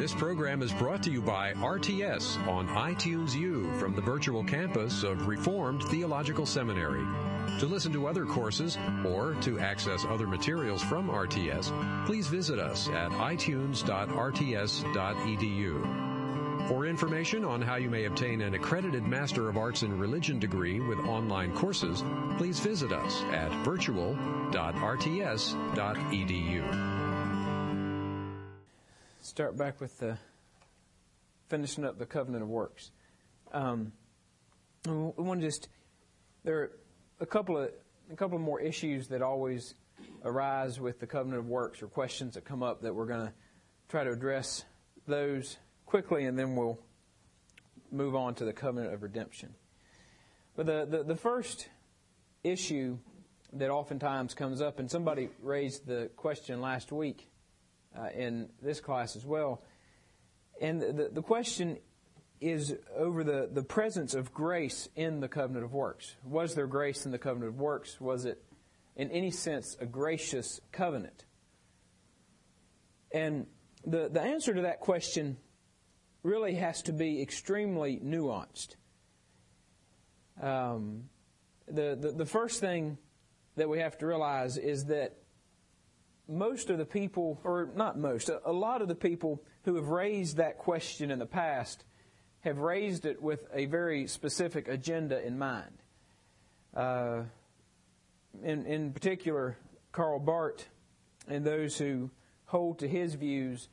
This program is brought to you by RTS on iTunes U from the virtual campus of Reformed Theological Seminary. To listen to other courses or to access other materials from RTS, please visit us at itunes.rts.edu. For information on how you may obtain an accredited Master of Arts in Religion degree with online courses, please visit us at virtual.rts.edu start back with the finishing up the covenant of works. Um, we want to just there are a couple of a couple of more issues that always arise with the covenant of works or questions that come up that we're going to try to address those quickly and then we'll move on to the covenant of redemption. But the, the, the first issue that oftentimes comes up, and somebody raised the question last week uh, in this class as well. And the, the question is over the, the presence of grace in the covenant of works. Was there grace in the covenant of works? Was it, in any sense, a gracious covenant? And the, the answer to that question really has to be extremely nuanced. Um, the, the, the first thing that we have to realize is that most of the people, or not most, a lot of the people who have raised that question in the past have raised it with a very specific agenda in mind. Uh, in, in particular, Karl Barth and those who hold to his views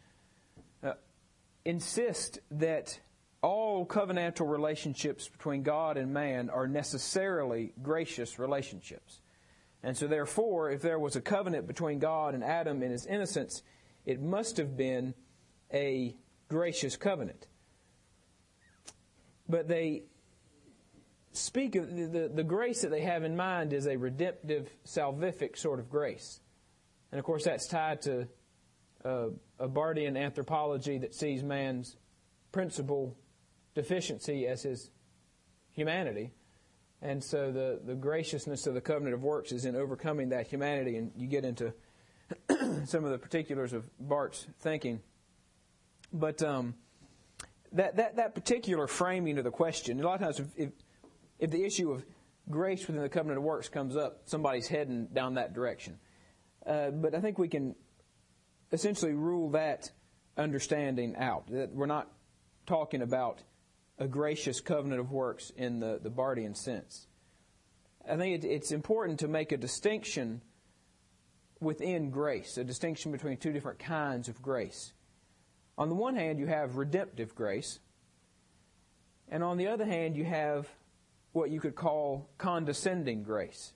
uh, insist that all covenantal relationships between God and man are necessarily gracious relationships. And so, therefore, if there was a covenant between God and Adam in his innocence, it must have been a gracious covenant. But they speak of the, the grace that they have in mind is a redemptive, salvific sort of grace. And of course, that's tied to uh, a Barthian anthropology that sees man's principal deficiency as his humanity. And so the, the graciousness of the covenant of works is in overcoming that humanity, and you get into some of the particulars of Barth's thinking. But um, that, that, that particular framing of the question, a lot of times if, if, the issue of grace within the covenant of works comes up, somebody's heading down that direction. Uh, but I think we can essentially rule that understanding out. That we're not talking about a gracious covenant of works in the, the Barthian sense. I think it, it's important to make a distinction within grace, a distinction between two different kinds of grace. On the one hand, you have redemptive grace, and on the other hand, you have what you could call condescending grace,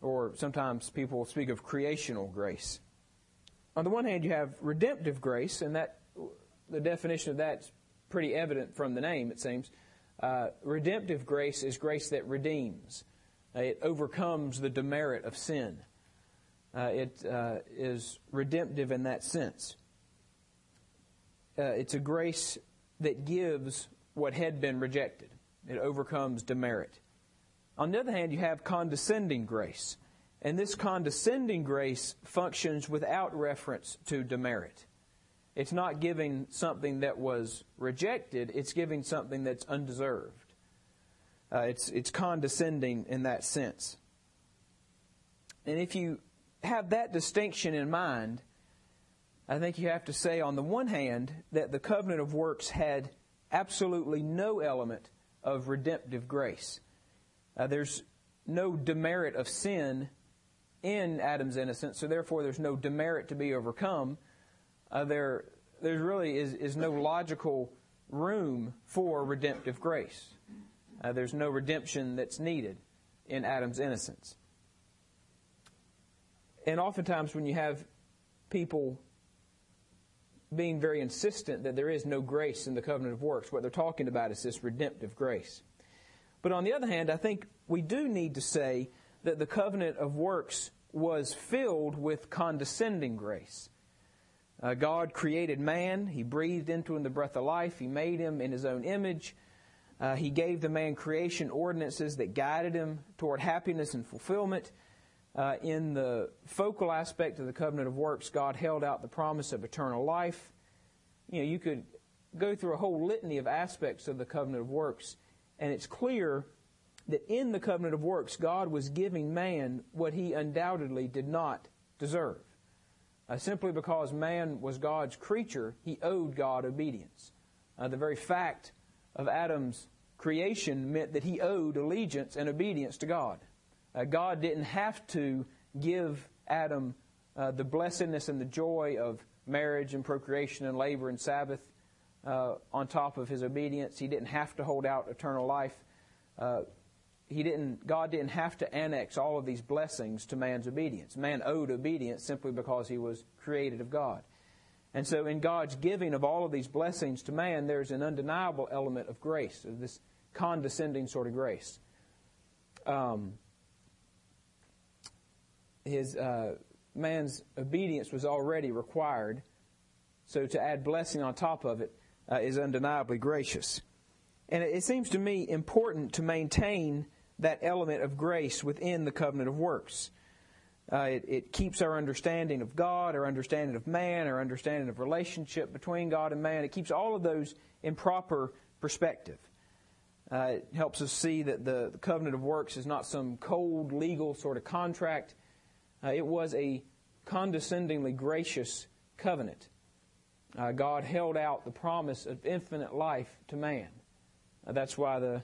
or sometimes people speak of creational grace. On the one hand, you have redemptive grace, and that the definition of that pretty evident from the name, it seems. Uh, redemptive grace is grace that redeems. Uh, it overcomes the demerit of sin. Uh, it uh, is redemptive in that sense. Uh, it's a grace that gives what had been rejected. It overcomes demerit. On the other hand, you have condescending grace. And this condescending grace functions without reference to demerit. It's not giving something that was rejected, it's giving something that's undeserved. Uh, it's, it's condescending in that sense. And if you have that distinction in mind, I think you have to say, on the one hand, that the covenant of works had absolutely no element of redemptive grace. Uh, there's no demerit of sin in Adam's innocence, so therefore there's no demerit to be overcome uh, there there really is, is no logical room for redemptive grace. Uh, there's no redemption that's needed in Adam's innocence. And oftentimes, when you have people being very insistent that there is no grace in the covenant of works, what they're talking about is this redemptive grace. But on the other hand, I think we do need to say that the covenant of works was filled with condescending grace. Uh, God created man. He breathed into him the breath of life. He made him in his own image. Uh, he gave the man creation ordinances that guided him toward happiness and fulfillment. Uh, in the focal aspect of the covenant of works, God held out the promise of eternal life. you know, you could go through a whole litany of aspects of the covenant of works, and it's clear that in the covenant of works, God was giving man what he undoubtedly did not deserve. Uh, simply because man was God's creature, he owed God obedience. Uh, the very fact of Adam's creation meant that he owed allegiance and obedience to God. Uh, God didn't have to give Adam uh, the blessedness and the joy of marriage and procreation and labor and Sabbath uh, on top of his obedience. He didn't have to hold out eternal life. He didn't, God didn't have to annex all of these blessings to man's obedience. Man owed obedience simply because he was created of God. And so, in God's giving of all of these blessings to man, there's an undeniable element of grace, of this condescending sort of grace. Um, his uh, man's obedience was already required, so to add blessing on top of it uh, is undeniably gracious. And it seems to me important to maintain that element of grace within the covenant of works. Uh, it, it, keeps our understanding of God, our understanding of man, our understanding of relationship between God and man. It keeps all of those in proper perspective. Uh, it helps us see that the, the, covenant of works is not some cold legal sort of contract. Uh, it was a condescendingly gracious covenant. Uh, God held out the promise of infinite life to man. Uh, that's why the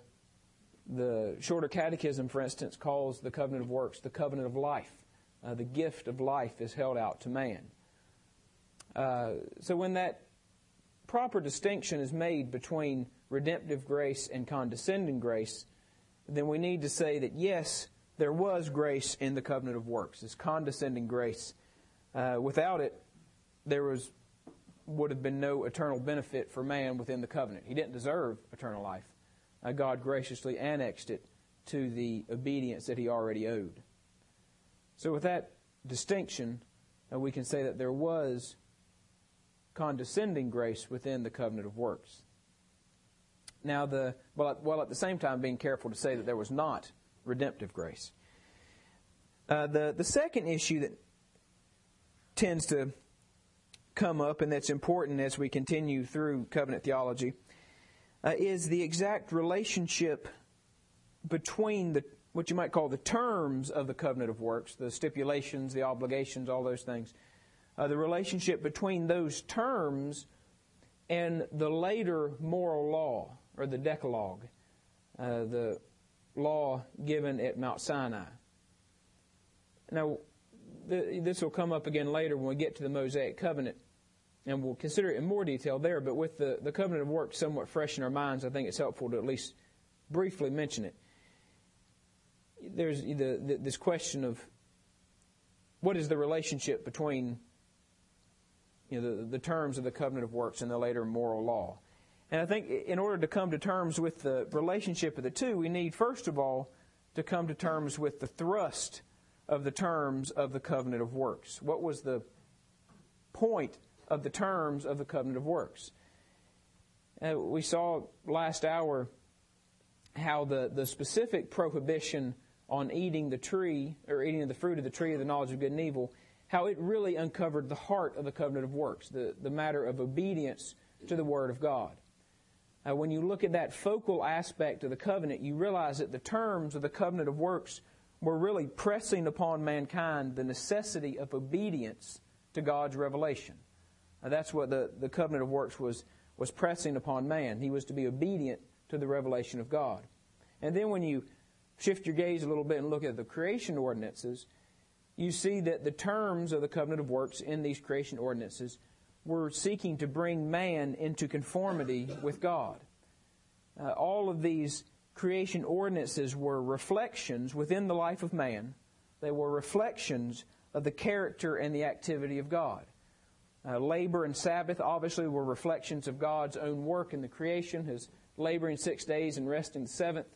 the Shorter Catechism, for instance, calls the covenant of works the covenant of life. Uh, the gift of life is held out to man. Uh, so when that proper distinction is made between redemptive grace and condescending grace, then we need to say that yes, there was grace in the covenant of works, this condescending grace. Uh, without it, there was would have been no eternal benefit for man within the covenant. He didn't deserve eternal life uh, God graciously annexed it to the obedience that he already owed. So, with that distinction, uh, we can say that there was condescending grace within the covenant of works. Now, the well, while at the same time being careful to say that there was not redemptive grace. Uh, the the second issue that tends to come up and that's important as we continue through covenant theology uh, is the exact relationship between the what you might call the terms of the covenant of works, the stipulations, the obligations, all those things. Uh, the relationship between those terms and the later moral law, or the Decalogue, uh, the law given at Mount Sinai. Now, this will come up again later when we get to the Mosaic covenant and we'll consider it in more detail there, but with the, the covenant of works somewhat fresh in our minds, I think it's helpful to at least briefly mention it. There's the, the, this question of what is the relationship between you know, the, the terms of the covenant of works and the later moral law. And I think in order to come to terms with the relationship of the two, we need, first of all, to come to terms with the thrust of the terms of the covenant of works. What was the point of the terms of the covenant of works. Uh, we saw last hour how the, the specific prohibition on eating the tree or eating of the fruit of the tree of the knowledge of good and evil, how it really uncovered the heart of the covenant of works, the, the matter of obedience to the Word of God. Uh, when you look at that focal aspect of the covenant, you realize that the terms of the covenant of works were really pressing upon mankind the necessity of obedience to God's revelation. That's what the, the covenant of works was, was pressing upon man. He was to be obedient to the revelation of God. And then when you shift your gaze a little bit and look at the creation ordinances, you see that the terms of the covenant of works in these creation ordinances were seeking to bring man into conformity with God. Uh, all of these creation ordinances were reflections within the life of man. They were reflections of the character and the activity of God. Uh, labor and Sabbath obviously were reflections of God's own work in the creation, his laboring six days and resting the seventh.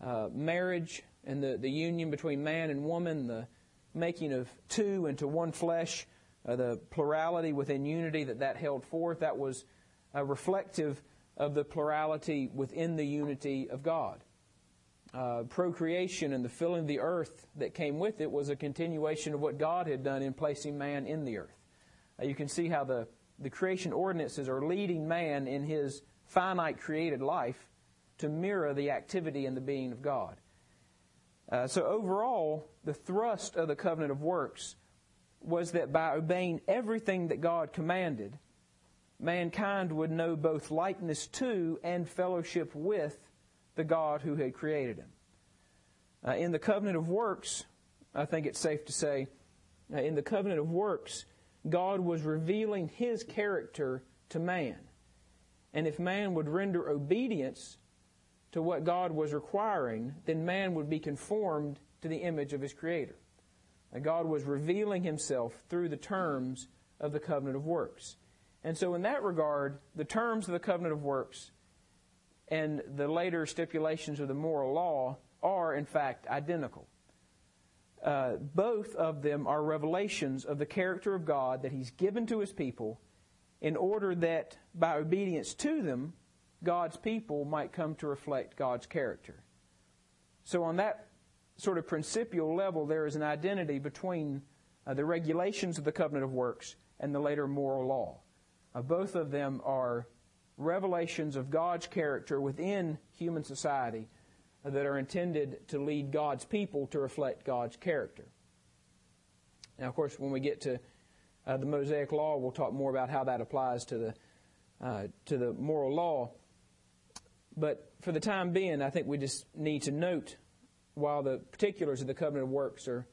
Uh, marriage and the, the union between man and woman, the making of two into one flesh, uh, the plurality within unity that that held forth, that was reflective of the plurality within the unity of God. Uh, procreation and the filling of the earth that came with it was a continuation of what God had done in placing man in the earth. Uh, you can see how the the creation ordinances are leading man in his finite created life to mirror the activity and the being of God. Uh, so, overall, the thrust of the covenant of works was that by obeying everything that God commanded, mankind would know both likeness to and fellowship with the God who had created him. Uh, in the covenant of works, I think it's safe to say, uh, in the covenant of works, God was revealing his character to man. And if man would render obedience to what God was requiring, then man would be conformed to the image of his Creator. And God was revealing himself through the terms of the covenant of works. And so, in that regard, the terms of the covenant of works and the later stipulations of the moral law are, in fact, identical. Uh, both of them are revelations of the character of God that He's given to His people in order that by obedience to them, God's people might come to reflect God's character. So, on that sort of principial level, there is an identity between uh, the regulations of the covenant of works and the later moral law. Uh, both of them are revelations of God's character within human society that are intended to lead God's people to reflect God's character. Now, of course, when we get to uh, the Mosaic Law, we'll talk more about how that applies to the uh, to the moral law. But for the time being, I think we just need to note, while the particulars of the covenant of works are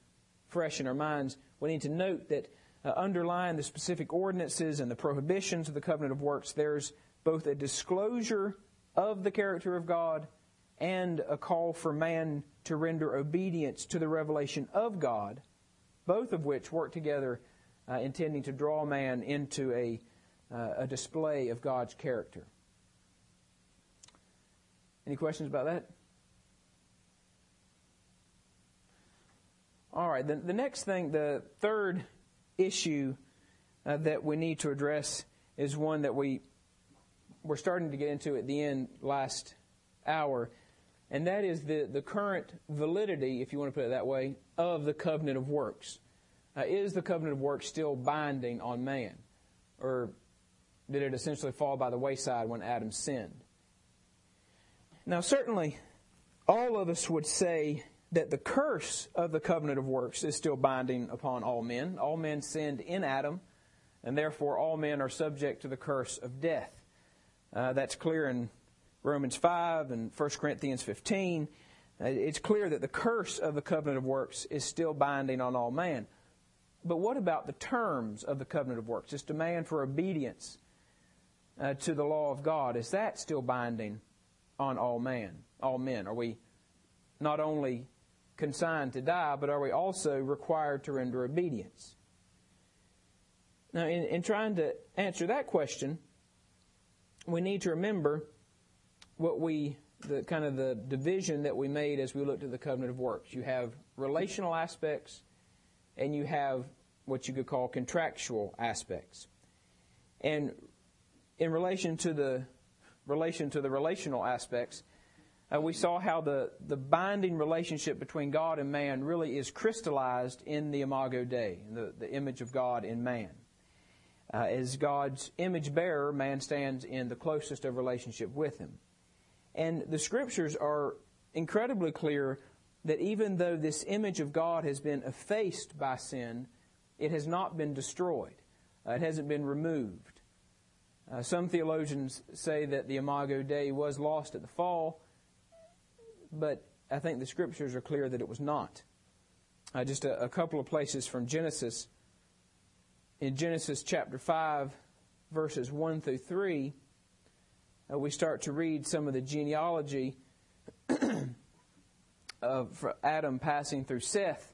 fresh in our minds, we need to note that uh, underlying the specific ordinances and the prohibitions of the covenant of works, there's both a disclosure of the character of God and a call for man to render obedience to the revelation of God, both of which work together, uh, intending to draw man into a, uh, a display of God's character. Any questions about that? All right, the, the next thing, the third issue uh, that we need to address is one that we we're starting to get into at the end last hour, and that is the, the current validity, if you want to put it that way, of the covenant of works. Uh, is the covenant of works still binding on man? Or did it essentially fall by the wayside when Adam sinned? Now, certainly, all of us would say that the curse of the covenant of works is still binding upon all men. All men sinned in Adam, and therefore all men are subject to the curse of death. Uh, that's clear in Romans 5 and 1 Corinthians 15, uh, it's clear that the curse of the covenant of works is still binding on all man. But what about the terms of the covenant of works? This demand for obedience uh, to the law of God, is that still binding on all man, all men? Are we not only consigned to die, but are we also required to render obedience? Now, in, in trying to answer that question, we need to remember what we the kind of the division that we made as we looked at the covenant of works. You have relational aspects and you have what you could call contractual aspects. And in relation to the relation to the relational aspects, uh, we saw how the, the binding relationship between God and man really is crystallized in the Imago Dei, the, the image of God in man. Uh, as God's image bearer, man stands in the closest of relationship with him. And the scriptures are incredibly clear that even though this image of God has been effaced by sin, it has not been destroyed. Uh, it hasn't been removed. Uh, some theologians say that the Imago Dei was lost at the fall, but I think the scriptures are clear that it was not. Uh, just a, a couple of places from Genesis. In Genesis chapter 5, verses 1 through 3, uh, we start to read some of the genealogy of Adam passing through Seth.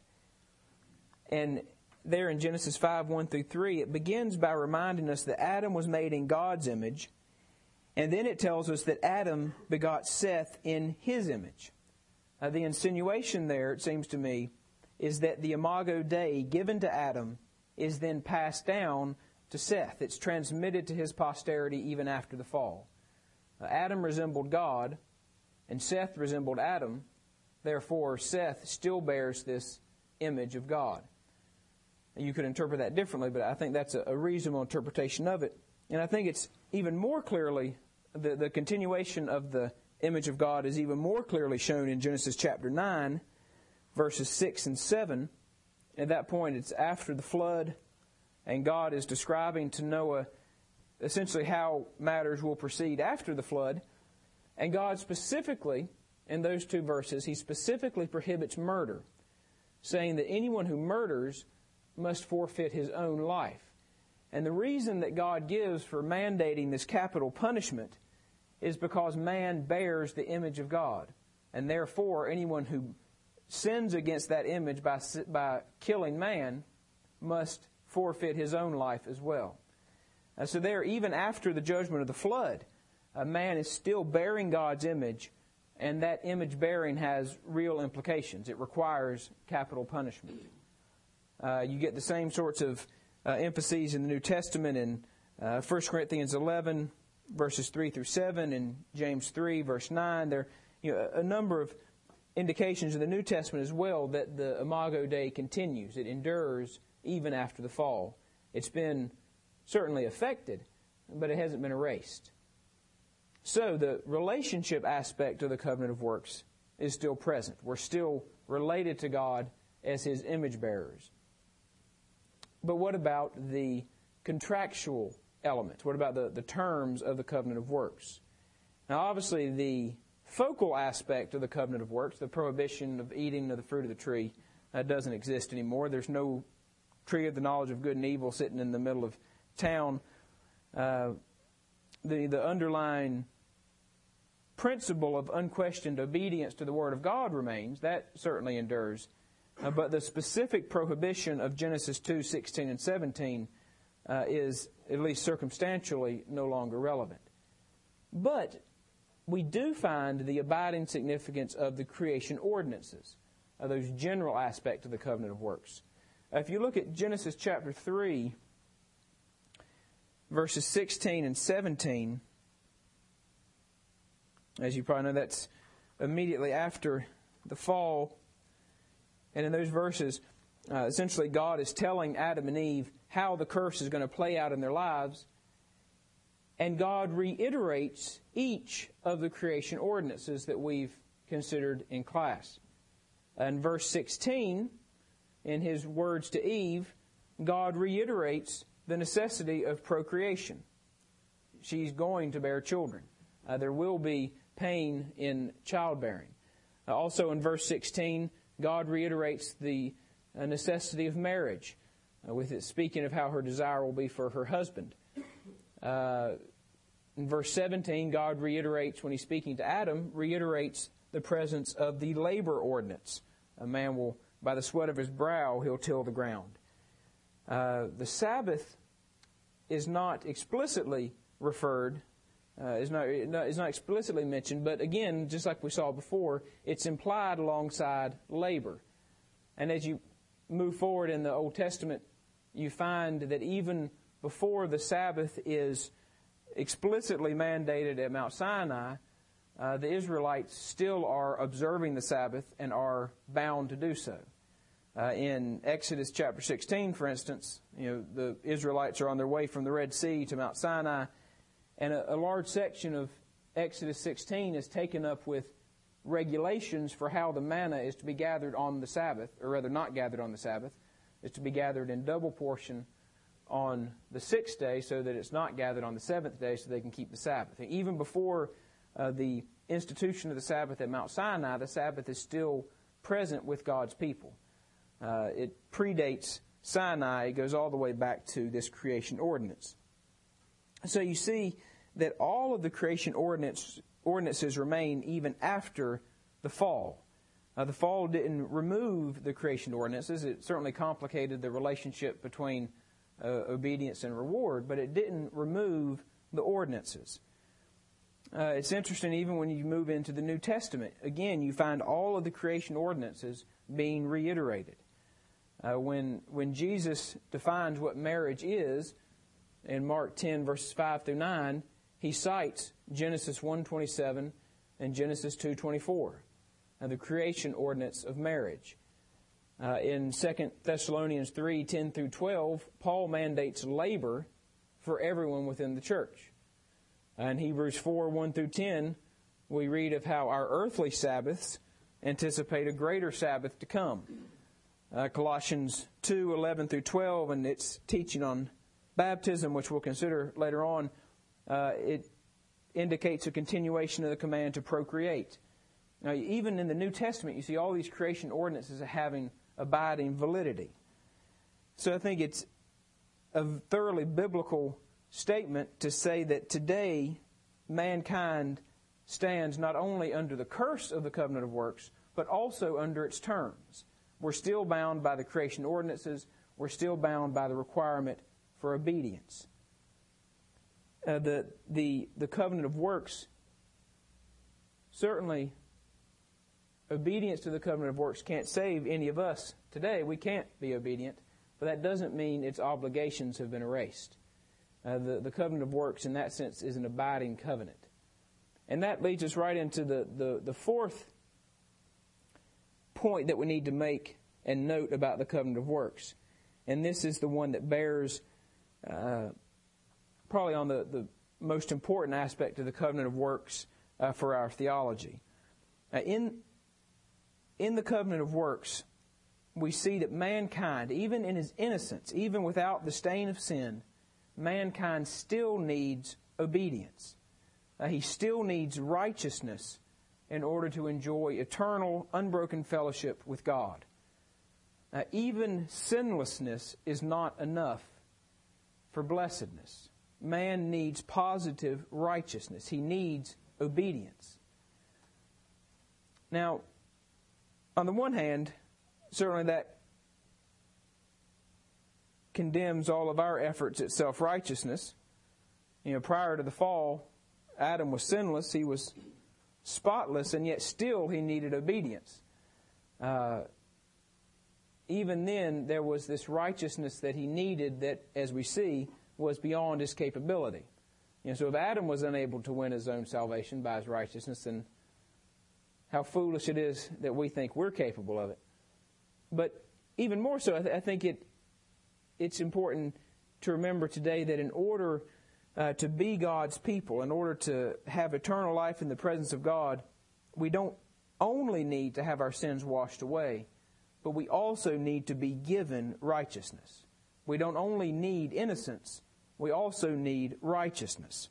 And there in Genesis 5 1 through 3, it begins by reminding us that Adam was made in God's image. And then it tells us that Adam begot Seth in his image. Uh, the insinuation there, it seems to me, is that the imago Dei given to Adam is then passed down to Seth. It's transmitted to his posterity even after the fall. Adam resembled God, and Seth resembled Adam. Therefore, Seth still bears this image of God. you could interpret that differently, but I think that's a, reasonable interpretation of it. And I think it's even more clearly, the, the continuation of the image of God is even more clearly shown in Genesis chapter 9, verses 6 and 7. At that point, it's after the flood, and God is describing to Noah essentially how matters will proceed after the flood. And God specifically, in those two verses, He specifically prohibits murder, saying that anyone who murders must forfeit his own life. And the reason that God gives for mandating this capital punishment is because man bears the image of God. And therefore, anyone who sins against that image by, by killing man must forfeit his own life as well. And so, there, even after the judgment of the flood, a man is still bearing God's image, and that image bearing has real implications. It requires capital punishment. Uh, you get the same sorts of uh, emphases in the New Testament in uh, 1 Corinthians 11, verses 3 through 7, and James 3, verse 9. There are you know, a number of indications in the New Testament as well that the Imago Dei continues. It endures even after the fall. It's been certainly affected, but it hasn't been erased. So the relationship aspect of the covenant of works is still present. We're still related to God as His image bearers. But what about the contractual elements? What about the, the terms of the covenant of works? Now, obviously, the focal aspect of the covenant of works, the prohibition of eating of the fruit of the tree, uh, doesn't exist anymore. There's no tree of the knowledge of good and evil sitting in the middle of town. Uh, the, the underlying principle of unquestioned obedience to the Word of God remains. That certainly endures. Uh, but the specific prohibition of Genesis 2 16 and 17 uh, is, at least circumstantially, no longer relevant. But we do find the abiding significance of the creation ordinances, of those general aspects of the covenant of works. Uh, if you look at Genesis chapter 3, verses 16 and 17, as you probably know, that's immediately after the fall and in those verses, uh, essentially, God is telling Adam and Eve how the curse is going to play out in their lives. And God reiterates each of the creation ordinances that we've considered in class. In verse 16, in his words to Eve, God reiterates the necessity of procreation. She's going to bear children. Uh, there will be pain in childbearing. Uh, also in verse 16, God reiterates the uh, necessity of marriage, uh, with it speaking of how her desire will be for her husband. Uh, in verse 17, God reiterates, when he's speaking to Adam, reiterates the presence of the labor ordinance. A man will, by the sweat of his brow, he'll till the ground. Uh, the Sabbath is not explicitly referred uh, is, not, is not explicitly mentioned, but again, just like we saw before, it's implied alongside labor. And as you move forward in the Old Testament, you find that even before the Sabbath is explicitly mandated at Mount Sinai, uh, the Israelites still are observing the Sabbath and are bound to do so. Uh, in Exodus chapter 16, for instance, you know, the Israelites are on their way from the Red Sea to Mount Sinai and a, a large section of Exodus 16 is taken up with regulations for how the manna is to be gathered on the Sabbath, or rather, not gathered on the Sabbath, is to be gathered in double portion on the sixth day so that it's not gathered on the seventh day so they can keep the Sabbath. And even before uh, the institution of the Sabbath at Mount Sinai, the Sabbath is still present with God's people. Uh, it predates Sinai, it goes all the way back to this creation ordinance. So you see that all of the creation ordinance, ordinances remain even after the fall. Uh, the fall didn't remove the creation ordinances. It certainly complicated the relationship between uh, obedience and reward, but it didn't remove the ordinances. Uh, it's interesting, even when you move into the New Testament, again, you find all of the creation ordinances being reiterated. Uh, when, when Jesus defines what marriage is, in Mark 10, verses 5 through 9, he cites Genesis 1.27 and Genesis 2.24, and the creation ordinance of marriage. Uh, in 2 Thessalonians 3 10 through 12, Paul mandates labor for everyone within the church. In Hebrews 4 1 through 10, we read of how our earthly Sabbaths anticipate a greater Sabbath to come. Uh, Colossians 2 11 through 12, and its teaching on baptism, which we'll consider later on, uh, it indicates a continuation of the command to procreate. Now, even in the New Testament, you see all these creation ordinances having abiding validity. So I think it's a thoroughly biblical statement to say that today mankind stands not only under the curse of the covenant of works, but also under its terms. We're still bound by the creation ordinances, we're still bound by the requirement for obedience. Uh, the, the, the covenant of works, certainly, obedience to the covenant of works can't save any of us today. We can't be obedient, but that doesn't mean its obligations have been erased. Uh, the, the covenant of works, in that sense, is an abiding covenant. And that leads us right into the, the, the fourth point that we need to make and note about the covenant of works. And this is the one that bears uh, probably on the, the most important aspect of the covenant of works uh, for our theology. Uh, in, in the covenant of works, we see that mankind, even in his innocence, even without the stain of sin, mankind still needs obedience. Uh, he still needs righteousness in order to enjoy eternal, unbroken fellowship with God. Uh, even sinlessness is not enough for blessedness. Man needs positive righteousness, he needs obedience. Now, on the one hand, certainly that condemns all of our efforts at self righteousness. You know, prior to the fall, Adam was sinless, he was spotless, and yet still he needed obedience. Uh, even then, there was this righteousness that he needed that, as we see, was beyond his capability. You know, so if Adam was unable to win his own salvation by his righteousness, then how foolish it is that we think we're capable of it. But even more so, I, th- I think it it's important to remember today that in order uh, to be God's people, in order to have eternal life in the presence of God, we don't only need to have our sins washed away, but we also need to be given righteousness. We don't only need innocence, we also need righteousness.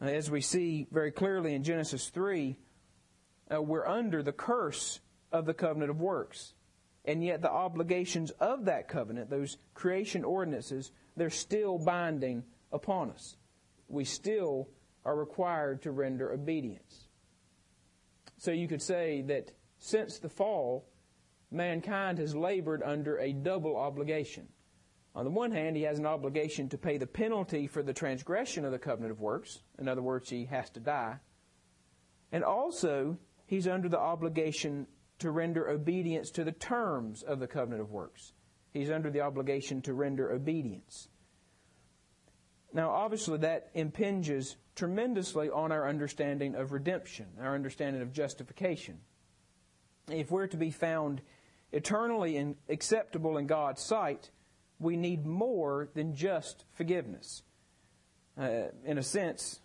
As we see very clearly in Genesis 3, uh, we're under the curse of the covenant of works. And yet, the obligations of that covenant, those creation ordinances, they're still binding upon us. We still are required to render obedience. So you could say that since the fall, mankind has labored under a double obligation. On the one hand, he has an obligation to pay the penalty for the transgression of the covenant of works. In other words, he has to die. And also, he's under the obligation to render obedience to the terms of the covenant of works. He's under the obligation to render obedience. Now, obviously, that impinges tremendously on our understanding of redemption, our understanding of justification. If we're to be found eternally and acceptable in God's sight, we need more than just forgiveness. Uh, in a sense,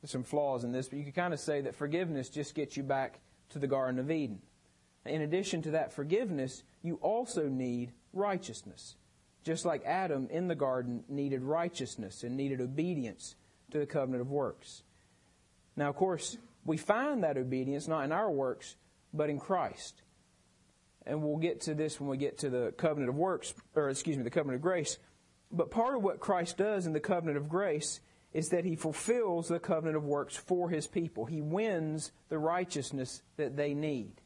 there's some flaws in this, but you can kind of say that forgiveness just gets you back to the Garden of Eden. In addition to that forgiveness, you also need righteousness. Just like Adam in the garden needed righteousness and needed obedience to the covenant of works. Now, of course, we find that obedience not in our works, but in Christ. And we'll get to this when we get to the covenant of works, or excuse me, the covenant of grace. But part of what Christ does in the covenant of grace is that he fulfills the covenant of works for his people. He wins the righteousness that they need.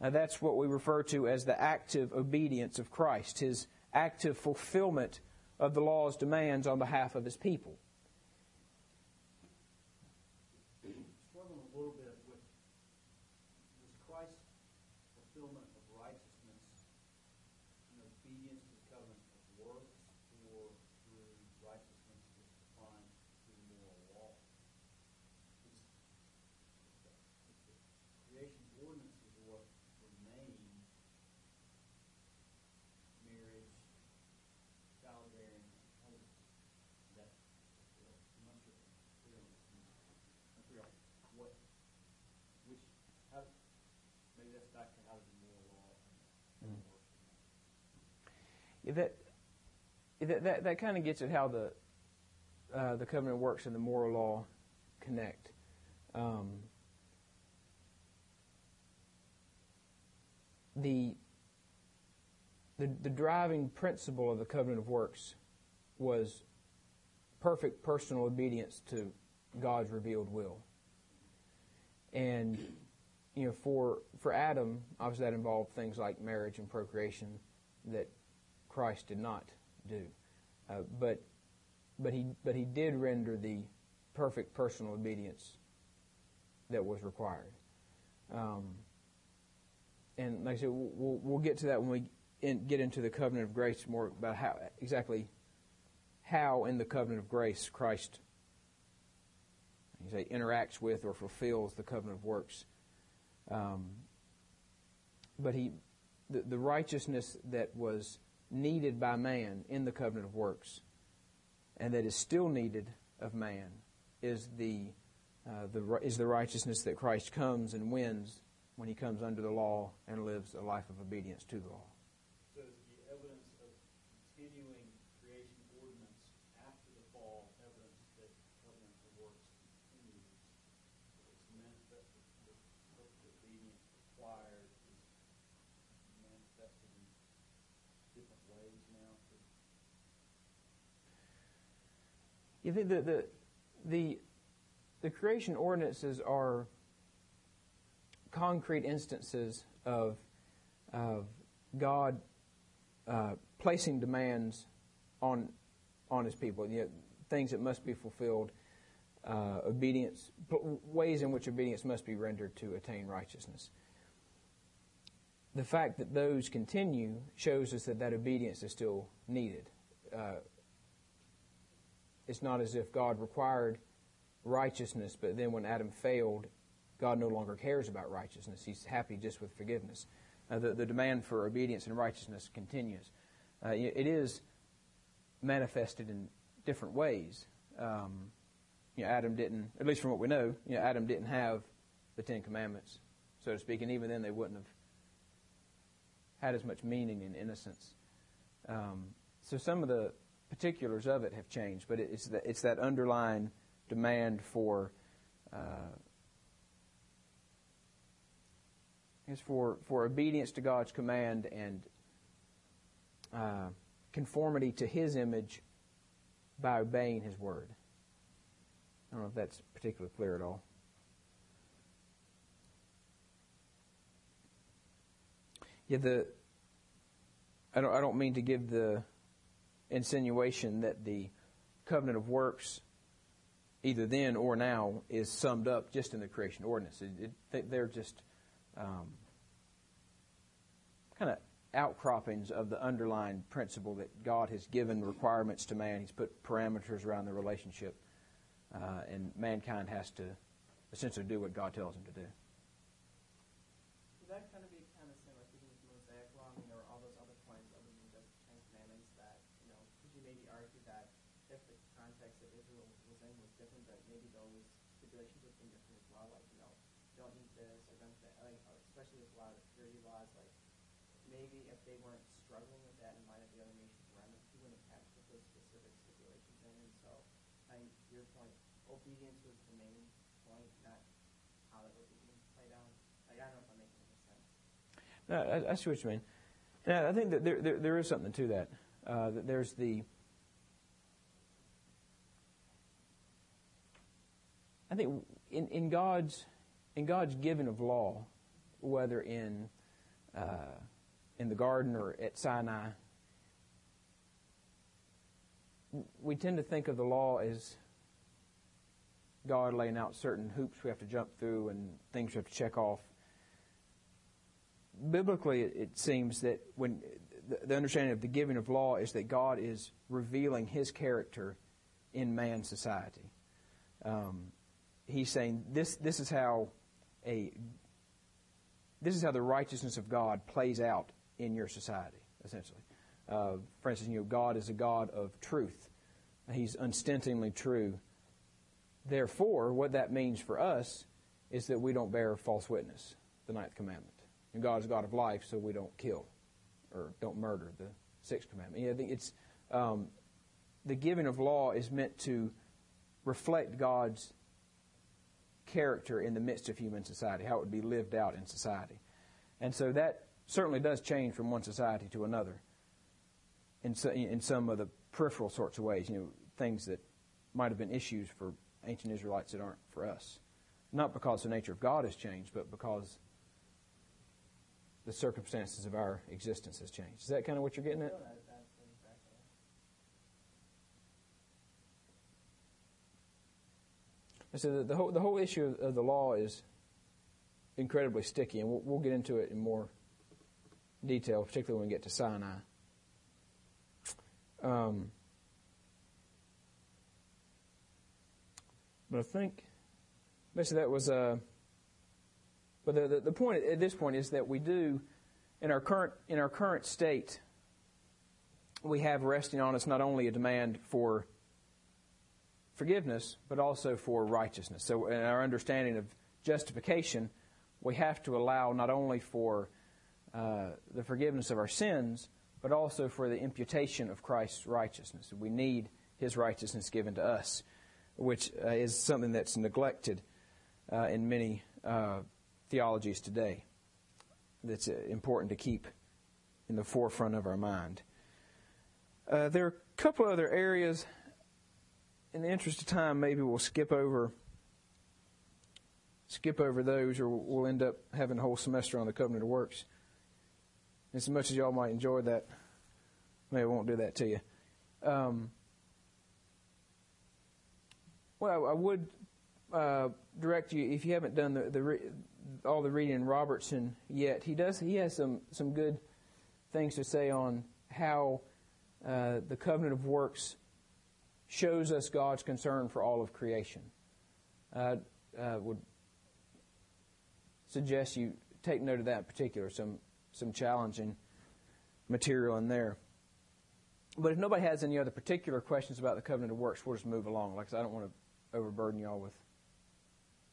Now, that's what we refer to as the active obedience of Christ, his active fulfillment of the law's demands on behalf of his people. That that that, that kind of gets at how the uh, the covenant works and the moral law connect. Um, the, the the driving principle of the covenant of works was perfect personal obedience to God's revealed will. And you know, for for Adam, obviously that involved things like marriage and procreation that Christ did not do. Uh, but but he but he did render the perfect personal obedience that was required. Um, and like I said, we'll, we'll get to that when we in, get into the covenant of grace more about how exactly how in the covenant of grace Christ you say interacts with or fulfills the covenant of works. Um, but he, the, the righteousness that was needed by man in the covenant of works, and that is still needed of man, is the uh, the is the righteousness that Christ comes and wins when he comes under the law and lives a life of obedience to the law. You think the, the, the, creation ordinances are concrete instances of, of God uh, placing demands on, on His people, you know, things that must be fulfilled, uh, obedience, ways in which obedience must be rendered to attain righteousness. The fact that those continue shows us that that obedience is still needed. Uh, it's not as if God required righteousness, but then when Adam failed, God no longer cares about righteousness. He's happy just with forgiveness. Uh, the, the demand for obedience and righteousness continues. Uh, it is manifested in different ways. Um, you know, Adam didn't, at least from what we know, you know, Adam didn't have the Ten Commandments, so to speak, and even then they wouldn't have had as much meaning and innocence. Um, so some of the particulars of it have changed, but it's that, it's that underlying demand for uh, is for for obedience to God's command and uh, conformity to His image by obeying His word. I don't know if that's particularly clear at all. Yeah, the I don't I don't mean to give the insinuation that the covenant of works, either then or now, is summed up just in the creation ordinance. It, it, they're just um, kind of outcroppings of the underlying principle that God has given requirements to man. He's put parameters around the relationship, uh, and mankind has to essentially do what God tells him to do. that kind of be kind of similar, like even with Mosaic law, I mean, there were all those other points other than just Ten Commandments that, you know, could you maybe argue that if the context that Israel was in was different, that maybe those stipulations would have been different as well, like, you know, don't eat this or don't that, like, especially with a lot of the purity laws, like, maybe if they weren't struggling with that in light of the other nations around them, he wouldn't have had to put those specific stipulations in. And so, I mean, to your point, obedience was the main point, not how that obedience played out. Like, I don't know if I'm making any sense. No, I, I see what you mean. I think that there, there, there is something to that. Uh, that there's the I think in, in God's in God's giving of law, whether in uh, in the garden or at Sinai, we tend to think of the law as God laying out certain hoops we have to jump through and things we have to check off. Biblically, it seems that when the understanding of the giving of law is that God is revealing His character in man's society. Um, he's saying this this is how a this is how the righteousness of God plays out in your society, essentially. Uh, for instance, you know, God is a God of truth. He's unstintingly true. Therefore, what that means for us is that we don't bear false witness, the ninth commandment. And God is God of life, so we don't kill or don't murder, the sixth commandment. Yeah, it's um, the giving of law is meant to reflect God's character in the midst of human society, how it would be lived out in society. And so that certainly does change from one society to another in, so, in some of the peripheral sorts of ways, you know, things that might have been issues for ancient Israelites that aren't for us. Not because the nature of God has changed, but because the circumstances of our existence has changed. Is that kind of what you're getting at? So the, the, whole, the whole issue of, the law is incredibly sticky, and we'll, we'll get into it in more detail, particularly when we get to Sinai. Um, but I think basically that was. Uh, but the, the, the point at this point is that we do, in our current in our current state, we have resting on us not only a demand for forgiveness, but also for righteousness. So, in our understanding of justification, we have to allow not only for uh, the forgiveness of our sins, but also for the imputation of Christ's righteousness. We need His righteousness given to us, which uh, is something that's neglected uh, in many uh, theologies today. That's uh, important to keep in the forefront of our mind. Uh, there are a couple other areas. In the interest of time, maybe we'll skip over skip over those, or we'll end up having a whole semester on the covenant of works. As much as y'all might enjoy that, maybe I won't do that to you. Um, well, I would uh, direct you if you haven't done the, the all the reading in Robertson yet. He does. He has some some good things to say on how uh, the covenant of works shows us God's concern for all of creation. I uh, would suggest you take note of that in particular. Some some challenging material in there. But if nobody has any other particular questions about the covenant of works, we'll just move along. Like I, said, I don't want to overburden y'all with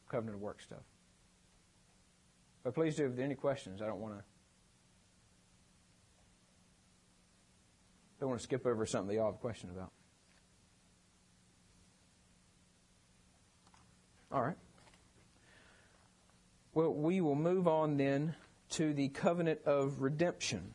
covenant of works stuff. But please do if there are any questions. I don't want to don't want to skip over something that y'all have a question about. All right. Well, we will move on then to the covenant of redemption.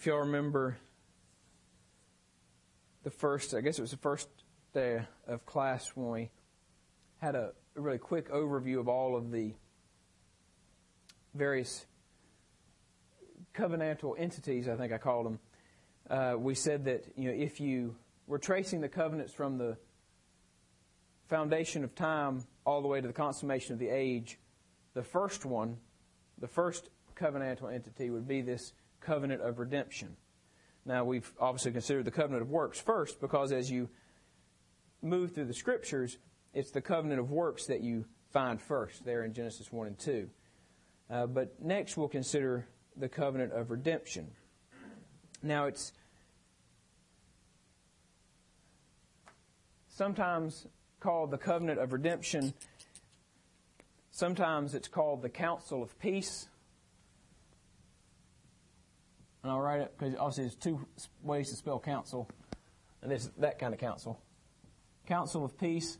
If y'all remember the first, I guess it was the first day of class when we had a really quick overview of all of the various covenantal entities, I think I called them, uh, we said that you know if you were tracing the covenants from the foundation of time all the way to the consummation of the age, the first one, the first covenantal entity would be this covenant of redemption. Now we've obviously considered the covenant of works first because as you move through the scriptures, it's the covenant of works that you find first there in Genesis 1 and 2. Uh, but next we'll consider the covenant of redemption. Now, it's sometimes called the covenant of redemption. Sometimes it's called the council of peace. And I'll write it because obviously there's two ways to spell council, and this that kind of council. Council of peace.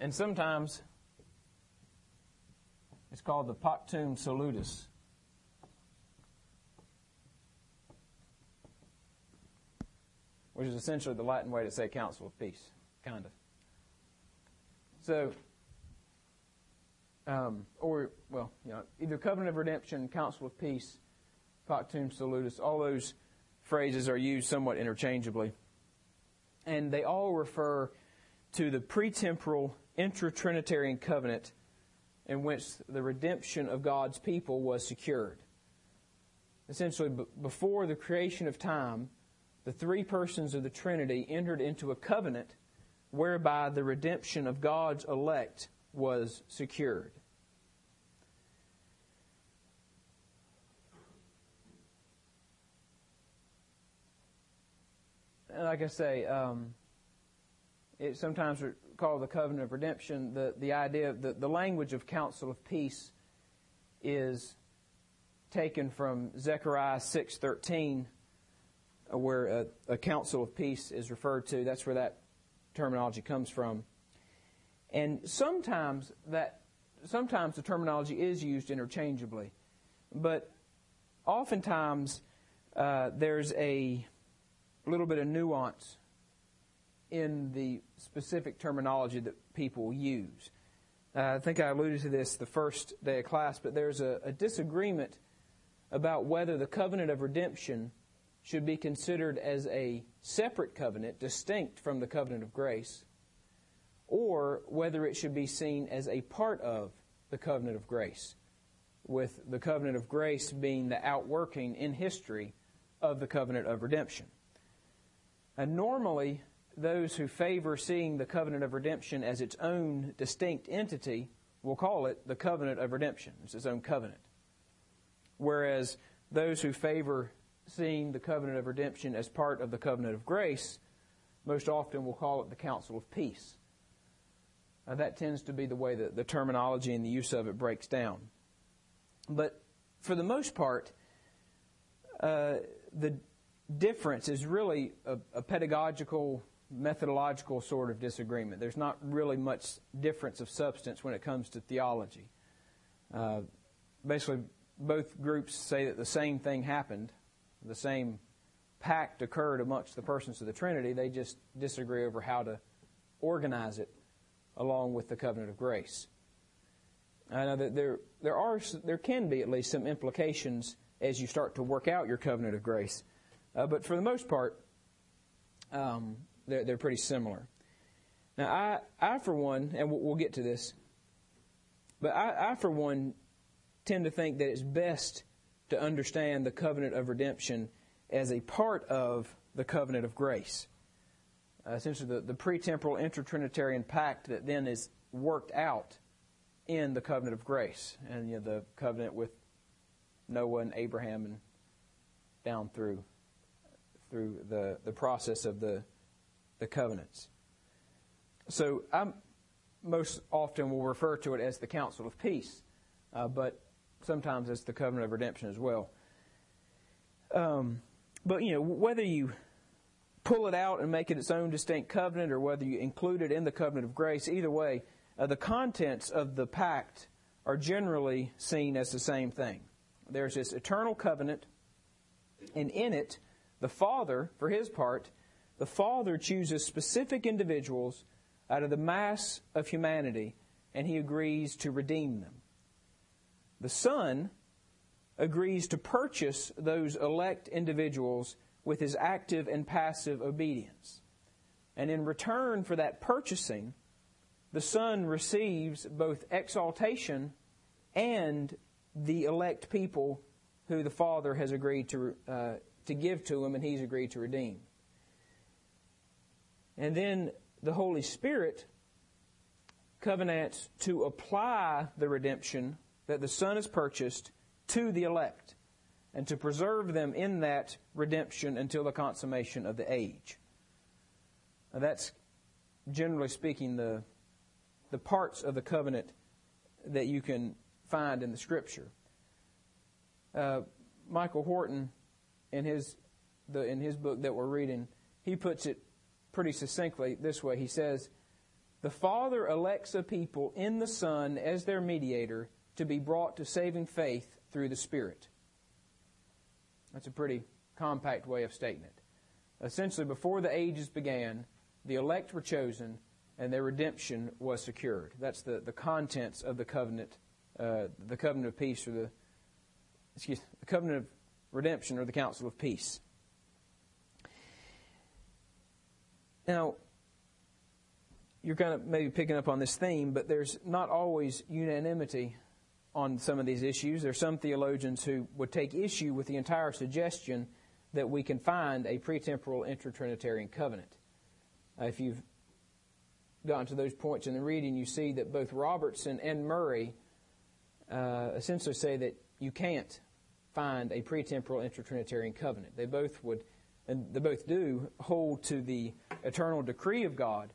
And sometimes it's called the Pactum Salutis. Which is essentially the Latin way to say council of peace, kind of. So, um, or, well, you know, either covenant of redemption, council of peace, Pactum Salutis, all those phrases are used somewhat interchangeably. And they all refer to the pretemporal intra-Trinitarian covenant in which the redemption of God's people was secured. Essentially, b- before the creation of time, the three persons of the Trinity entered into a covenant whereby the redemption of God's elect was secured. And like I say, um, it's sometimes called the covenant of redemption. The the idea, the the language of counsel of peace, is taken from Zechariah six thirteen, uh, where a, a counsel of peace is referred to. That's where that terminology comes from. And sometimes that sometimes the terminology is used interchangeably, but oftentimes uh, there's a little bit of nuance in the specific terminology that people use. Uh, I think I alluded to this the first day of class, but there's a, a disagreement about whether the covenant of redemption should be considered as a separate covenant, distinct from the covenant of grace, or whether it should be seen as a part of the covenant of grace, with the covenant of grace being the outworking in history of the covenant of redemption. And normally, those who favor seeing the covenant of redemption as its own distinct entity will call it the covenant of redemption. It's its own covenant. Whereas those who favor seeing the covenant of redemption as part of the covenant of grace most often will call it the counsel of peace. Uh, that tends to be the way that the terminology and the use of it breaks down. But for the most part, uh, the difference is really a, a, pedagogical, methodological sort of disagreement. There's not really much difference of substance when it comes to theology. Uh, basically, both groups say that the same thing happened, the same pact occurred amongst the persons of the Trinity. They just disagree over how to organize it along with the covenant of grace. I know that there there are there can be at least some implications as you start to work out your covenant of grace, uh, but for the most part, um, they're they're pretty similar. Now, I I for one, and we'll, we'll get to this, but I, I for one tend to think that it's best to understand the covenant of redemption as a part of the covenant of grace. Uh, essentially, the, the pre-temporal intertrinitarian pact that then is worked out in the covenant of grace and you know, the covenant with Noah and Abraham and down through through the, the process of the the covenants. So I most often will refer to it as the Council of peace, uh, but sometimes it's the covenant of redemption as well. Um, but you know whether you pull it out and make it its own distinct covenant, or whether you include it in the covenant of grace, either way, uh, the contents of the pact are generally seen as the same thing. There's this eternal covenant, and in it, the Father, for his part, the Father chooses specific individuals out of the mass of humanity, and he agrees to redeem them. The Son agrees to purchase those elect individuals with his active and passive obedience. And in return for that purchasing, the Son receives both exaltation and the elect people who the Father has agreed to, uh, to give to him and he's agreed to redeem. And then the Holy Spirit covenants to apply the redemption that the Son has purchased to the elect and to preserve them in that redemption until the consummation of the age. Now that's, generally speaking, the the parts of the covenant that you can find in the Scripture. Uh, Michael Horton, in his the, in his book that we're reading, he puts it pretty succinctly this way. He says, "The Father elects a people in the Son as their mediator to be brought to saving faith through the Spirit." That's a pretty compact way of stating it. Essentially, before the ages began, the elect were chosen and their redemption was secured. That's the, the contents of the covenant, uh, the covenant of peace, or the excuse the covenant of redemption, or the council of peace. Now, you're kind of maybe picking up on this theme, but there's not always unanimity on some of these issues. There are some theologians who would take issue with the entire suggestion that we can find a pretemporal intertrinitarian covenant. Uh, if you've gotten to those points in the reading, you see that both Robertson and Murray uh, essentially say that you can't find a pretemporal intertrinitarian covenant. They both would and they both do, hold to the eternal decree of God,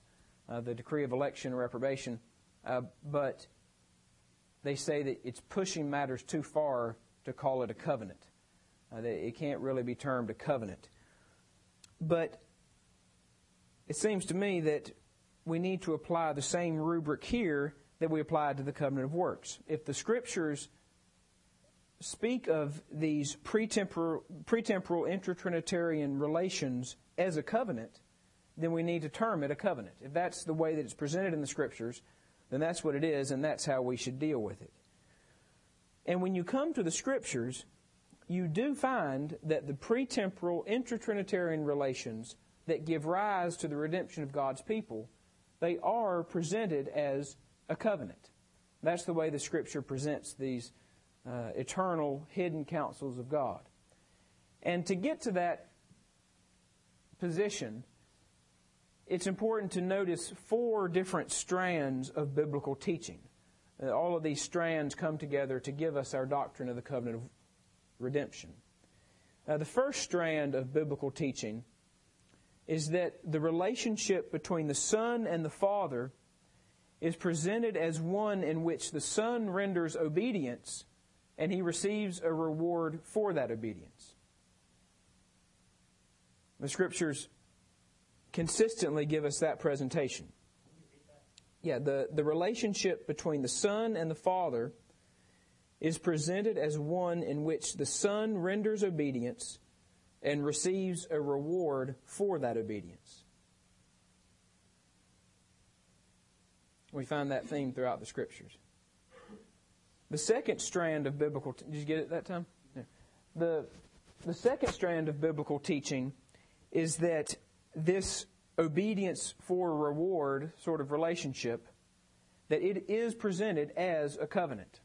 uh, the decree of election and reprobation, uh, but they say that it's pushing matters too far to call it a covenant. Uh, it can't really be termed a covenant. But it seems to me that we need to apply the same rubric here that we applied to the covenant of works. If the scriptures speak of these pretemporal, pretemporal intratrinitarian relations as a covenant, then we need to term it a covenant. If that's the way that it's presented in the scriptures, then that's what it is, and that's how we should deal with it. And when you come to the scriptures, you do find that the pretemporal intratrinitarian relations that give rise to the redemption of God's people, they are presented as a covenant. That's the way the Scripture presents these uh, eternal hidden counsels of God. And to get to that position, it's important to notice four different strands of biblical teaching. Uh, all of these strands come together to give us our doctrine of the covenant of redemption. Uh, the first strand of biblical teaching is that the relationship between the Son and the Father is presented as one in which the Son renders obedience and he receives a reward for that obedience. The Scriptures consistently give us that presentation. Yeah, the, the relationship between the Son and the Father is presented as one in which the Son renders obedience and receives a reward for that obedience. We find that theme throughout the Scriptures. The second strand of biblical did you get it that time? Yeah. The the second strand of biblical teaching is that this obedience for reward sort of relationship that it is presented as a covenant.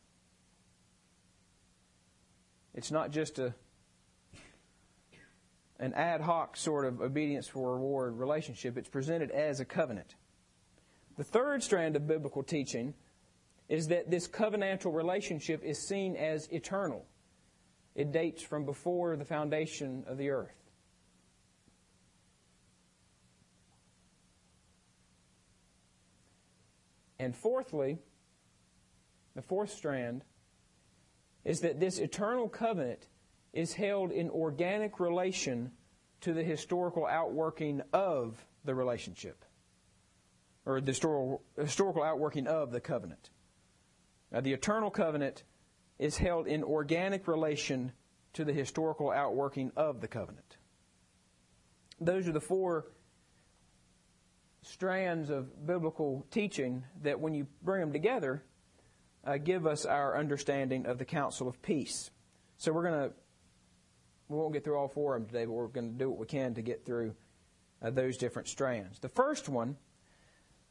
It's not just a an ad hoc sort of obedience for reward relationship. It's presented as a covenant. The third strand of biblical teaching is that this covenantal relationship is seen as eternal. It dates from before the foundation of the earth. And fourthly, the fourth strand is that this eternal covenant is held in organic relation to the historical outworking of the relationship, or the historical, historical outworking of the covenant. Now, the eternal covenant is held in organic relation to the historical outworking of the covenant. Those are the four strands of biblical teaching that, when you bring them together, uh, give us our understanding of the counsel of peace. So we're going to we won't get through all four of them today, but we're going to do what we can to get through uh, those different strands. The first one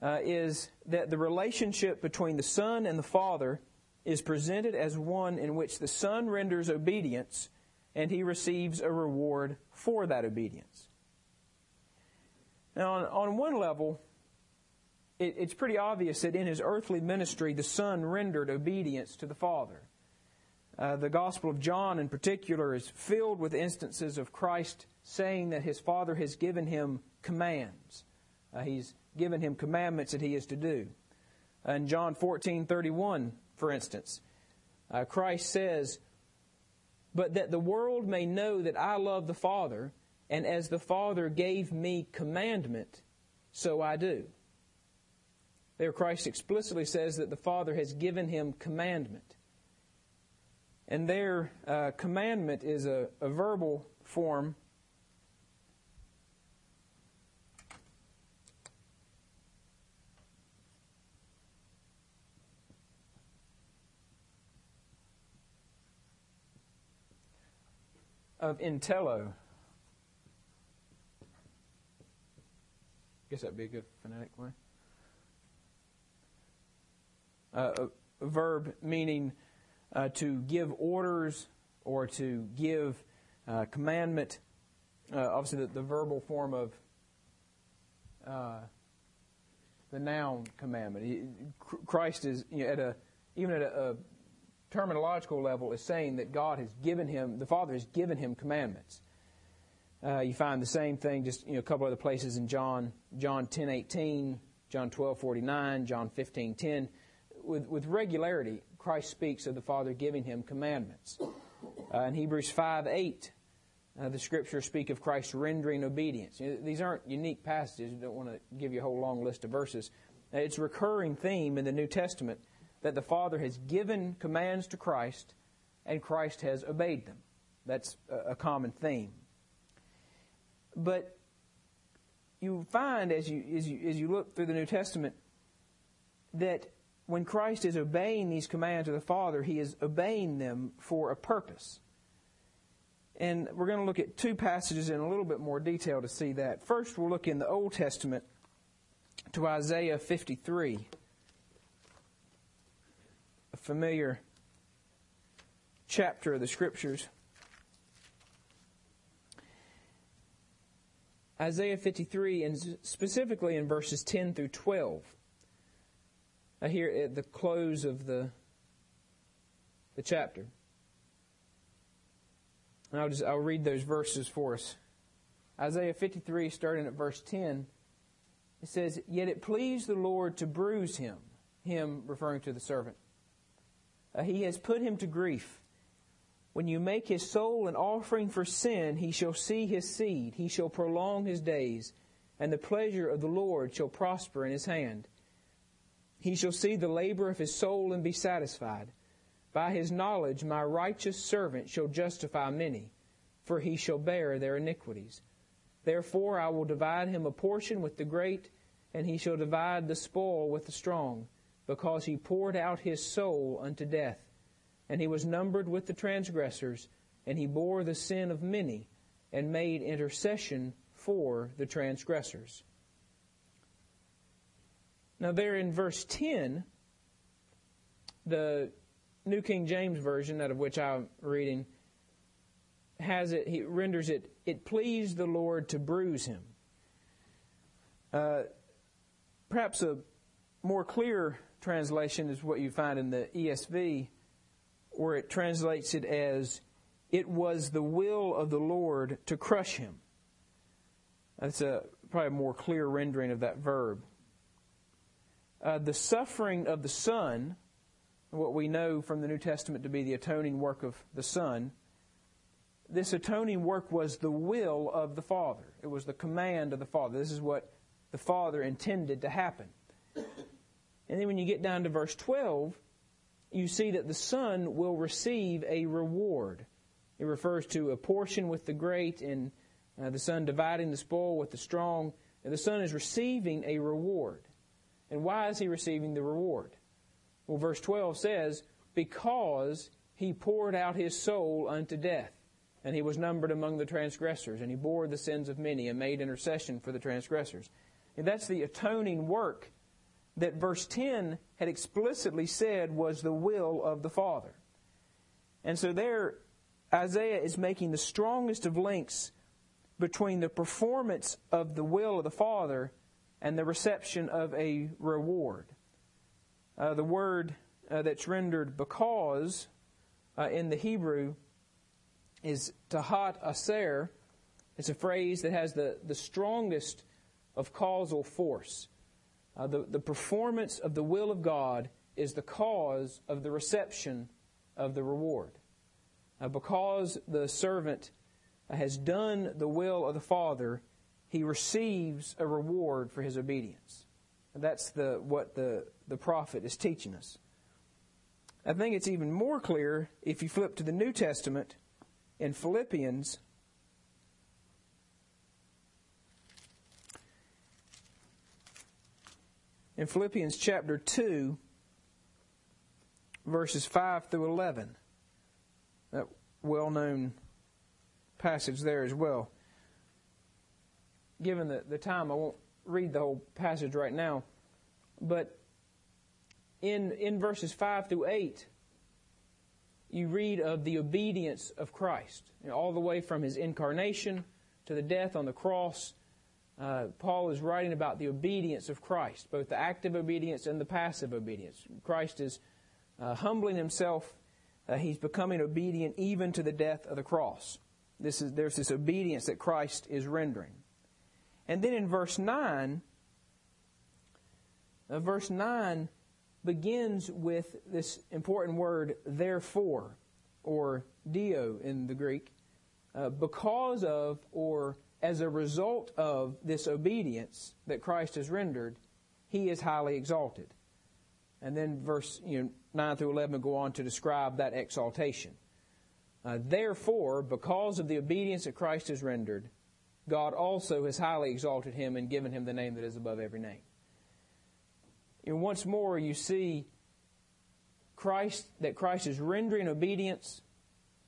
uh, is that the relationship between the Son and the Father is presented as one in which the Son renders obedience and he receives a reward for that obedience. Now, on, on one level, it, it's pretty obvious that in his earthly ministry, the Son rendered obedience to the Father. Uh, the Gospel of John, in particular, is filled with instances of Christ saying that his Father has given him commands. Uh, he's given him commandments that he is to do. Uh, in John 14 31, for instance, uh, Christ says, But that the world may know that I love the Father, and as the Father gave me commandment, so I do. There, Christ explicitly says that the Father has given him commandment. And their uh, commandment is a, a verbal form. Of intello. Guess that'd be a good phonetic way. Uh, a, verb meaning uh, to give orders or to give uh, commandment. Uh, obviously, the, the, verbal form of uh, the noun commandment. Christ is you know, at a even at a, a terminological level is saying that God has given him, the Father has given him commandments. Uh, you find the same thing, just you know, a couple other places in John, John ten eighteen, John twelve forty nine, John fifteen ten. With with regularity, Christ speaks of the Father giving him commandments. Uh, in Hebrews five eight, uh, the scriptures speak of Christ rendering obedience. You know, these aren't unique passages. I don't want to give you a whole long list of verses. Uh, it's a recurring theme in the New Testament that the Father has given commands to Christ, and Christ has obeyed them. That's a common theme. But you find as you, as you as you look through the New Testament that when Christ is obeying these commands of the Father, he is obeying them for a purpose. And we're going to look at two passages in a little bit more detail to see that. First, we'll look in the Old Testament to Isaiah 53, a familiar chapter of the Scriptures. Isaiah 53, and specifically in verses 10 through 12. Here at the close of the, the chapter. And I'll just I'll read those verses for us. Isaiah 53, starting at verse 10, it says, Yet it pleased the Lord to bruise him, him referring to the servant. Uh, he has put him to grief. When you make his soul an offering for sin, he shall see his seed, he shall prolong his days, and the pleasure of the Lord shall prosper in his hand. He shall see the labor of his soul and be satisfied. By his knowledge my righteous servant shall justify many, for he shall bear their iniquities. Therefore I will divide him a portion with the great, and he shall divide the spoil with the strong, because he poured out his soul unto death and he was numbered with the transgressors, and he bore the sin of many, and made intercession for the transgressors. Now, there in verse 10, the New King James Version, out of which I'm reading, has it, he renders it, it pleased the Lord to bruise him. Uh, perhaps a more clear translation is what you find in the ESV where it translates it as, it was the will of the Lord to crush him. That's a probably a more clear rendering of that verb. Uh, the suffering of the Son, what we know from the New Testament to be the atoning work of the Son, this atoning work was the will of the Father. It was the command of the Father. This is what the Father intended to happen. And then when you get down to verse 12, you see that the Son will receive a reward. It refers to a portion with the great and uh, the Son dividing the spoil with the strong. And the Son is receiving a reward. And why is he receiving the reward? Well, verse 12 says, Because he poured out his soul unto death, and he was numbered among the transgressors, and he bore the sins of many and made intercession for the transgressors. And that's the atoning work that verse 10 had explicitly said was the will of the Father. And so there, Isaiah is making the strongest of links between the performance of the will of the Father and the reception of a reward. Uh, the word uh, that's rendered because uh, in the Hebrew is tahat asher. It's a phrase that has the, the strongest of causal force. Uh, the, the performance of the will of God is the cause of the reception of the reward. Uh, because the servant has done the will of the Father, he receives a reward for his obedience. That's the, what the, the prophet is teaching us. I think it's even more clear if you flip to the New Testament in Philippians in Philippians chapter 2, verses 5 through 11. That well known passage there as well. Given the, the time, I won't read the whole passage right now. But in, in verses 5 through 8, you read of the obedience of Christ, you know, all the way from his incarnation to the death on the cross uh, Paul is writing about the obedience of Christ, both the active obedience and the passive obedience. Christ is uh, humbling himself, uh, he's becoming obedient even to the death of the cross. This is, there's this obedience that Christ is rendering. And then in verse 9, uh, verse 9 begins with this important word, therefore, or dio in the Greek, uh, because of or as a result of this obedience that Christ has rendered, he is highly exalted. And then verse you know, 9 through 11 go on to describe that exaltation. Uh, Therefore, because of the obedience that Christ has rendered, God also has highly exalted him and given him the name that is above every name. And once more, you see Christ that Christ is rendering obedience,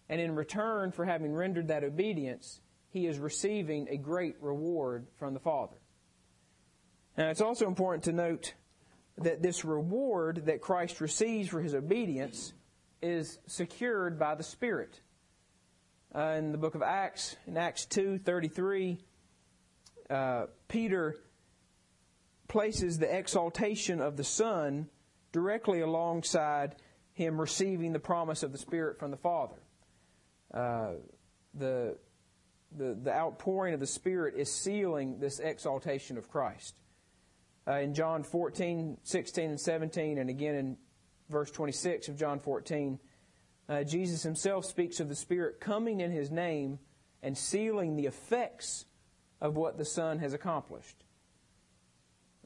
and in return for having rendered that obedience, he is receiving a great reward from the Father. Now, it's also important to note that this reward that Christ receives for his obedience is secured by the Spirit. Uh, in the book of Acts, in Acts 2 33, uh, Peter places the exaltation of the Son directly alongside him receiving the promise of the Spirit from the Father. Uh, the, the, the outpouring of the Spirit is sealing this exaltation of Christ. Uh, in John 14, 16, and 17, and again in verse 26 of John 14, uh, Jesus himself speaks of the Spirit coming in his name and sealing the effects of what the Son has accomplished.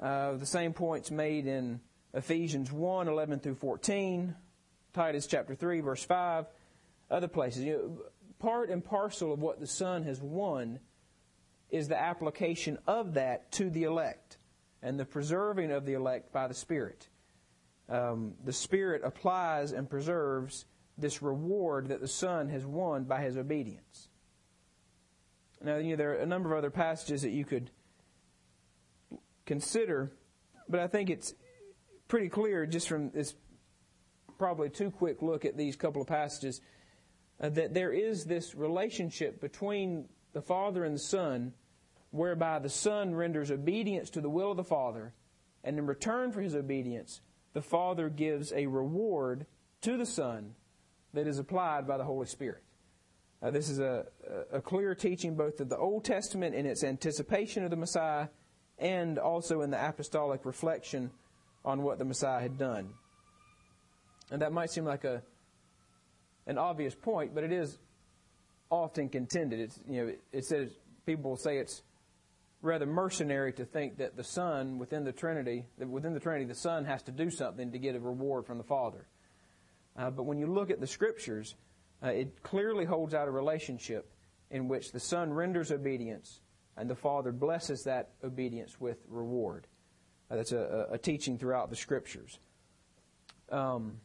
Uh, the same points made in Ephesians 1 11 through 14, Titus chapter 3, verse 5, other places. You know, part and parcel of what the Son has won is the application of that to the elect and the preserving of the elect by the Spirit. Um, the Spirit applies and preserves this reward that the Son has won by his obedience. Now, you know, there are a number of other passages that you could consider, but I think it's pretty clear just from this probably too quick look at these couple of passages uh, that there is this relationship between the Father and the Son whereby the Son renders obedience to the will of the Father, and in return for his obedience, the Father gives a reward to the Son that is applied by the Holy Spirit. Uh, this is a, a clear teaching both of the Old Testament in its anticipation of the Messiah and also in the apostolic reflection on what the Messiah had done. And that might seem like a an obvious point, but it is often contended. It's, you know, it says people will say it's rather mercenary to think that the Son within the Trinity, that within the Trinity, the Son has to do something to get a reward from the Father. Uh, but when you look at the Scriptures, uh, it clearly holds out a relationship in which the Son renders obedience and the Father blesses that obedience with reward. Uh, that's a, a, teaching throughout the Scriptures. Um,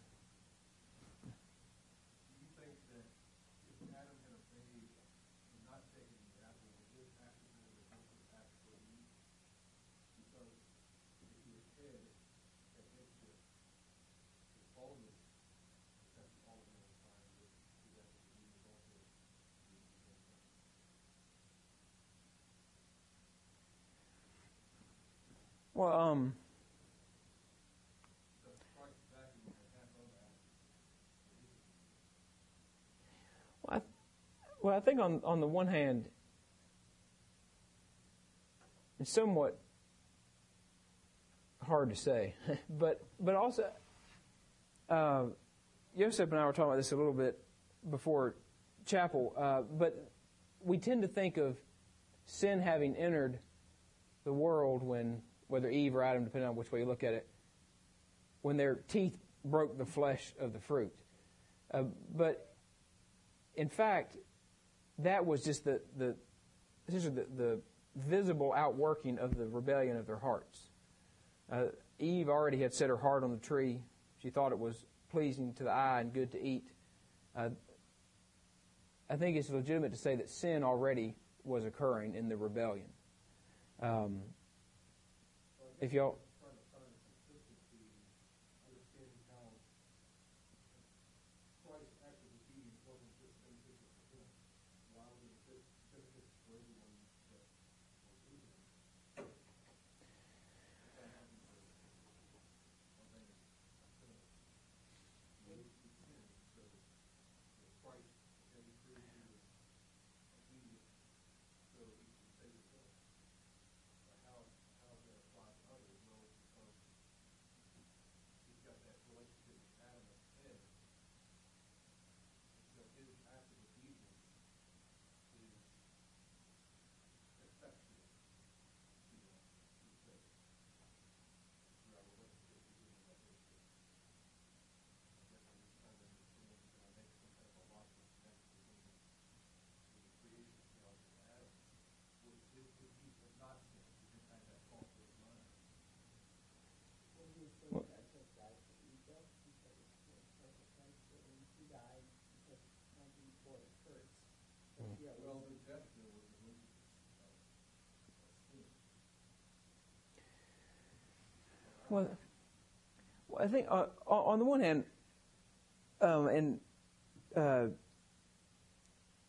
Well, um, well, I, well, I think on on the one hand, it's somewhat hard to say, but but also, uh, Joseph and I were talking about this a little bit before chapel, uh, but we tend to think of sin having entered the world when whether Eve or Adam, depending on which way you look at it, when their teeth broke the flesh of the fruit. Uh, but in fact, that was just the, the, the, the visible outworking of the rebellion of their hearts. Uh, Eve already had set her heart on the tree. She thought it was pleasing to the eye and good to eat. Uh, I think it's legitimate to say that sin already was occurring in the rebellion. Um, if y'all Well, I think uh, on the one hand, um, and uh,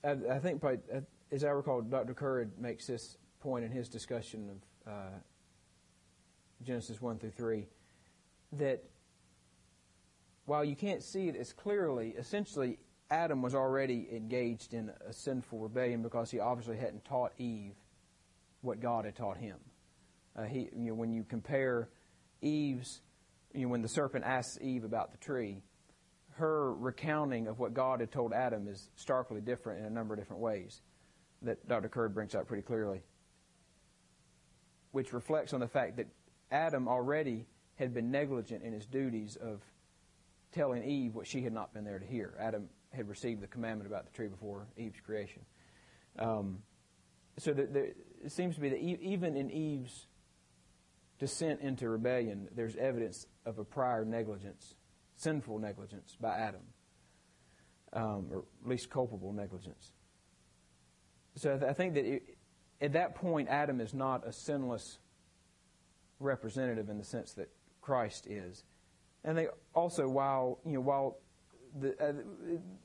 I, I, think probably, uh, as I recall, Dr. Currid makes this point in his discussion of uh, Genesis 1 through 3 that while you can't see it as clearly, essentially Adam was already engaged in a sinful rebellion because he obviously hadn't taught Eve what God had taught him. Uh, he, you know, when you compare Eve's, you know, when the serpent asks Eve about the tree, her recounting of what God had told Adam is starkly different in a number of different ways that Dr. Currid brings out pretty clearly, which reflects on the fact that Adam already had been negligent in his duties of telling Eve what she had not been there to hear. Adam had received the commandment about the tree before Eve's creation. Um, so that there, it seems to be that even in Eve's descent into rebellion, there's evidence of a prior negligence, sinful negligence by Adam, um, or at least culpable negligence. So I think that it, at that point, Adam is not a sinless representative in the sense that Christ is. And they also, while you know, while the, uh,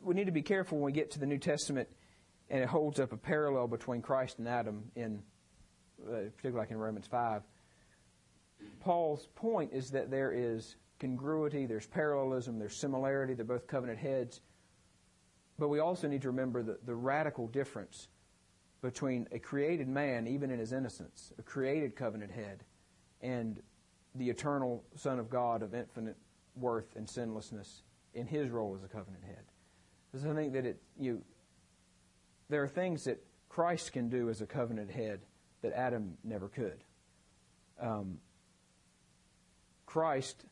we need to be careful when we get to the New Testament, and it holds up a parallel between Christ and Adam in, uh, particularly like in Romans five. Paul's point is that there is congruity, there's parallelism, there's similarity. They're both covenant heads. But we also need to remember the, the radical difference between a created man, even in his innocence, a created covenant head, and the eternal Son of God of infinite worth and sinlessness in his role as a covenant head. Because I think that it, you, there are things that Christ can do as a covenant head that Adam never could. Um, Christ,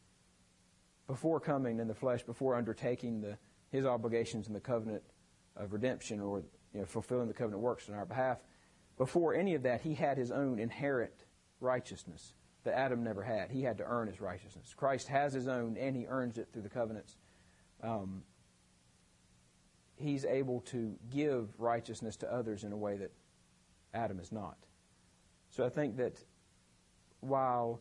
before coming in the flesh, before undertaking the, his obligations in the covenant of redemption or you know, fulfilling the covenant works on our behalf, before any of that, he had his own inherent righteousness that Adam never had. He had to earn his righteousness. Christ has his own, and he earns it through the covenants. Um, he's able to give righteousness to others in a way that Adam is not. So I think that while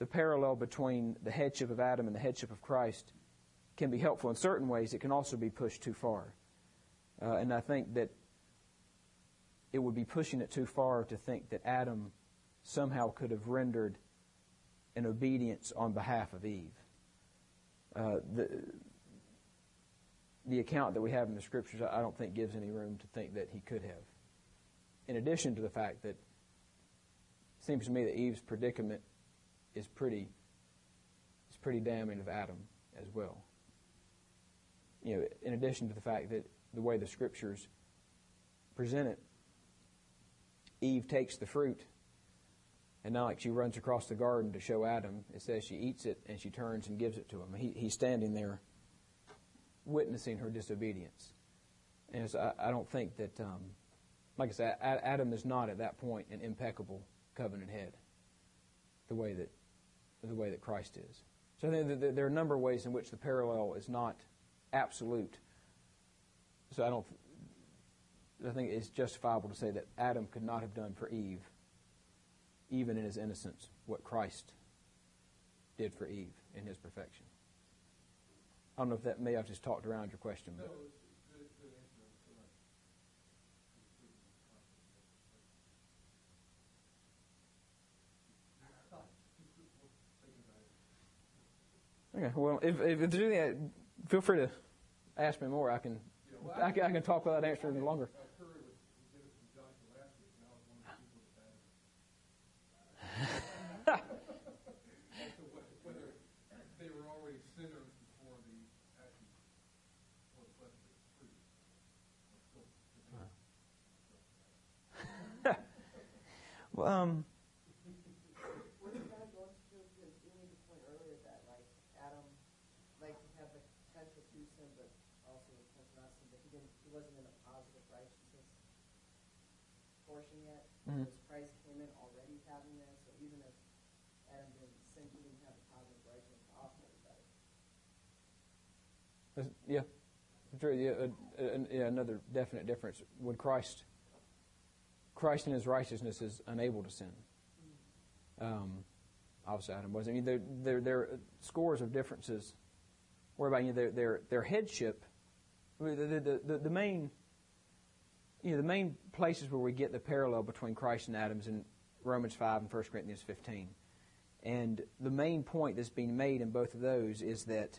the parallel between the headship of Adam and the headship of Christ can be helpful in certain ways, it can also be pushed too far. Uh, and I think that it would be pushing it too far to think that Adam somehow could have rendered an obedience on behalf of Eve. Uh, the, the account that we have in the scriptures, I don't think gives any room to think that he could have. In addition to the fact that it seems to me that Eve's predicament is pretty is pretty damning of Adam as well. You know, in addition to the fact that the way the scriptures present it, Eve takes the fruit and not like she runs across the garden to show Adam. It says she eats it and she turns and gives it to him. He, he's standing there witnessing her disobedience. And so I, I, don't think that, um, like I said, Adam is not at that point an impeccable covenant head, the way that the way that Christ is. So there are a number of ways in which the parallel is not absolute. So I don't. I think it's justifiable to say that Adam could not have done for Eve even in his innocence, what Christ did for Eve in his perfection. I don't know if that may have just talked around your question, but. Okay. Well, if, if there's anything, feel free to ask me more. I can, I can, I can talk without answering longer. um, portion yet. Mm-hmm. Because Christ came in already having that, so even if Adam didn't sin, he didn't have a positive righteousness to offer anybody. Yeah. Yeah, uh, uh, yeah, another definite difference. Would Christ Christ in his righteousness is unable to sin. Um, obviously Adam was. I mean, there there there are scores of differences. Whereby you know, their their their headship, I mean, the, the, the the main you know the main places where we get the parallel between Christ and Adam's in Romans five and 1 Corinthians fifteen, and the main point that's being made in both of those is that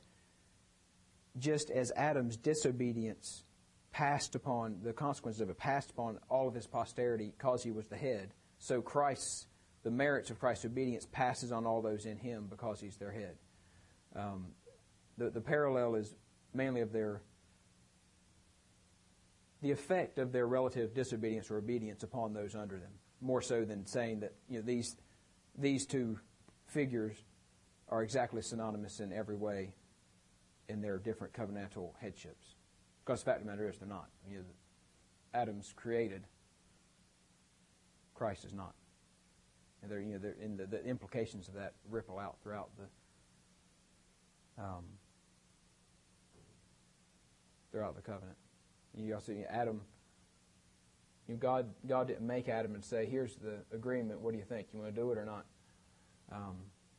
just as Adam's disobedience passed upon the consequences of it passed upon all of his posterity because he was the head, so Christ's the merits of Christ's obedience passes on all those in him because he's their head. Um, the, the parallel is mainly of their the effect of their relative disobedience or obedience upon those under them, more so than saying that you know these these two figures are exactly synonymous in every way in their different covenantal headships. Because the fact of the matter is, they're not. You know, Adam's created, Christ is not. And you know, they're, and the, the implications of that ripple out throughout the um, throughout the covenant. You also Adam. You know, God God didn't make Adam and say, "Here's the agreement. What do you think? You want to do it or not?" Um,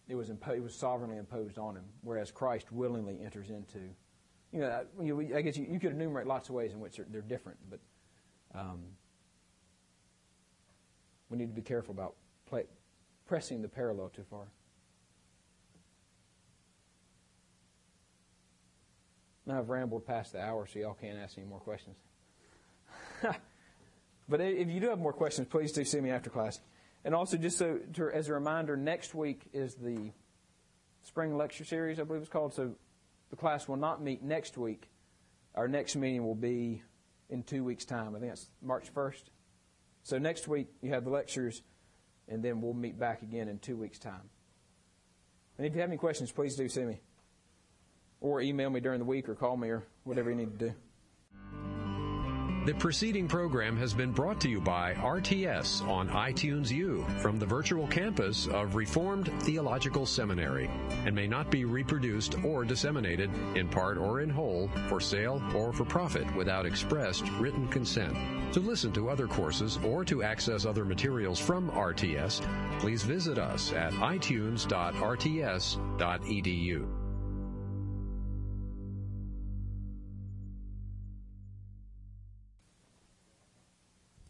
it was impo- it was sovereignly imposed on him, whereas Christ willingly enters into. You know, you, I guess you, you, could enumerate lots of ways in which they're, they're different, but um, we need to be careful about play, pressing the parallel too far. Now I've rambled past the hour, so y'all can't ask any more questions. but if you do have more questions, please do see me after class. And also, just so to, as a reminder, next week is the spring lecture series, I believe it's called. So the class will not meet next week. Our next meeting will be in two weeks' time. I think that's March 1st. So next week you have the lectures, and then we'll meet back again in two weeks' time. And if you have any questions, please do see me. Or email me during the week or call me or whatever you need to do. The preceding program has been brought to you by RTS on iTunes U from the virtual campus of Reformed Theological Seminary and may not be reproduced or disseminated in part or in whole for sale or for profit without expressed written consent. To listen to other courses or to access other materials from RTS, please visit us at itunes.rts.edu.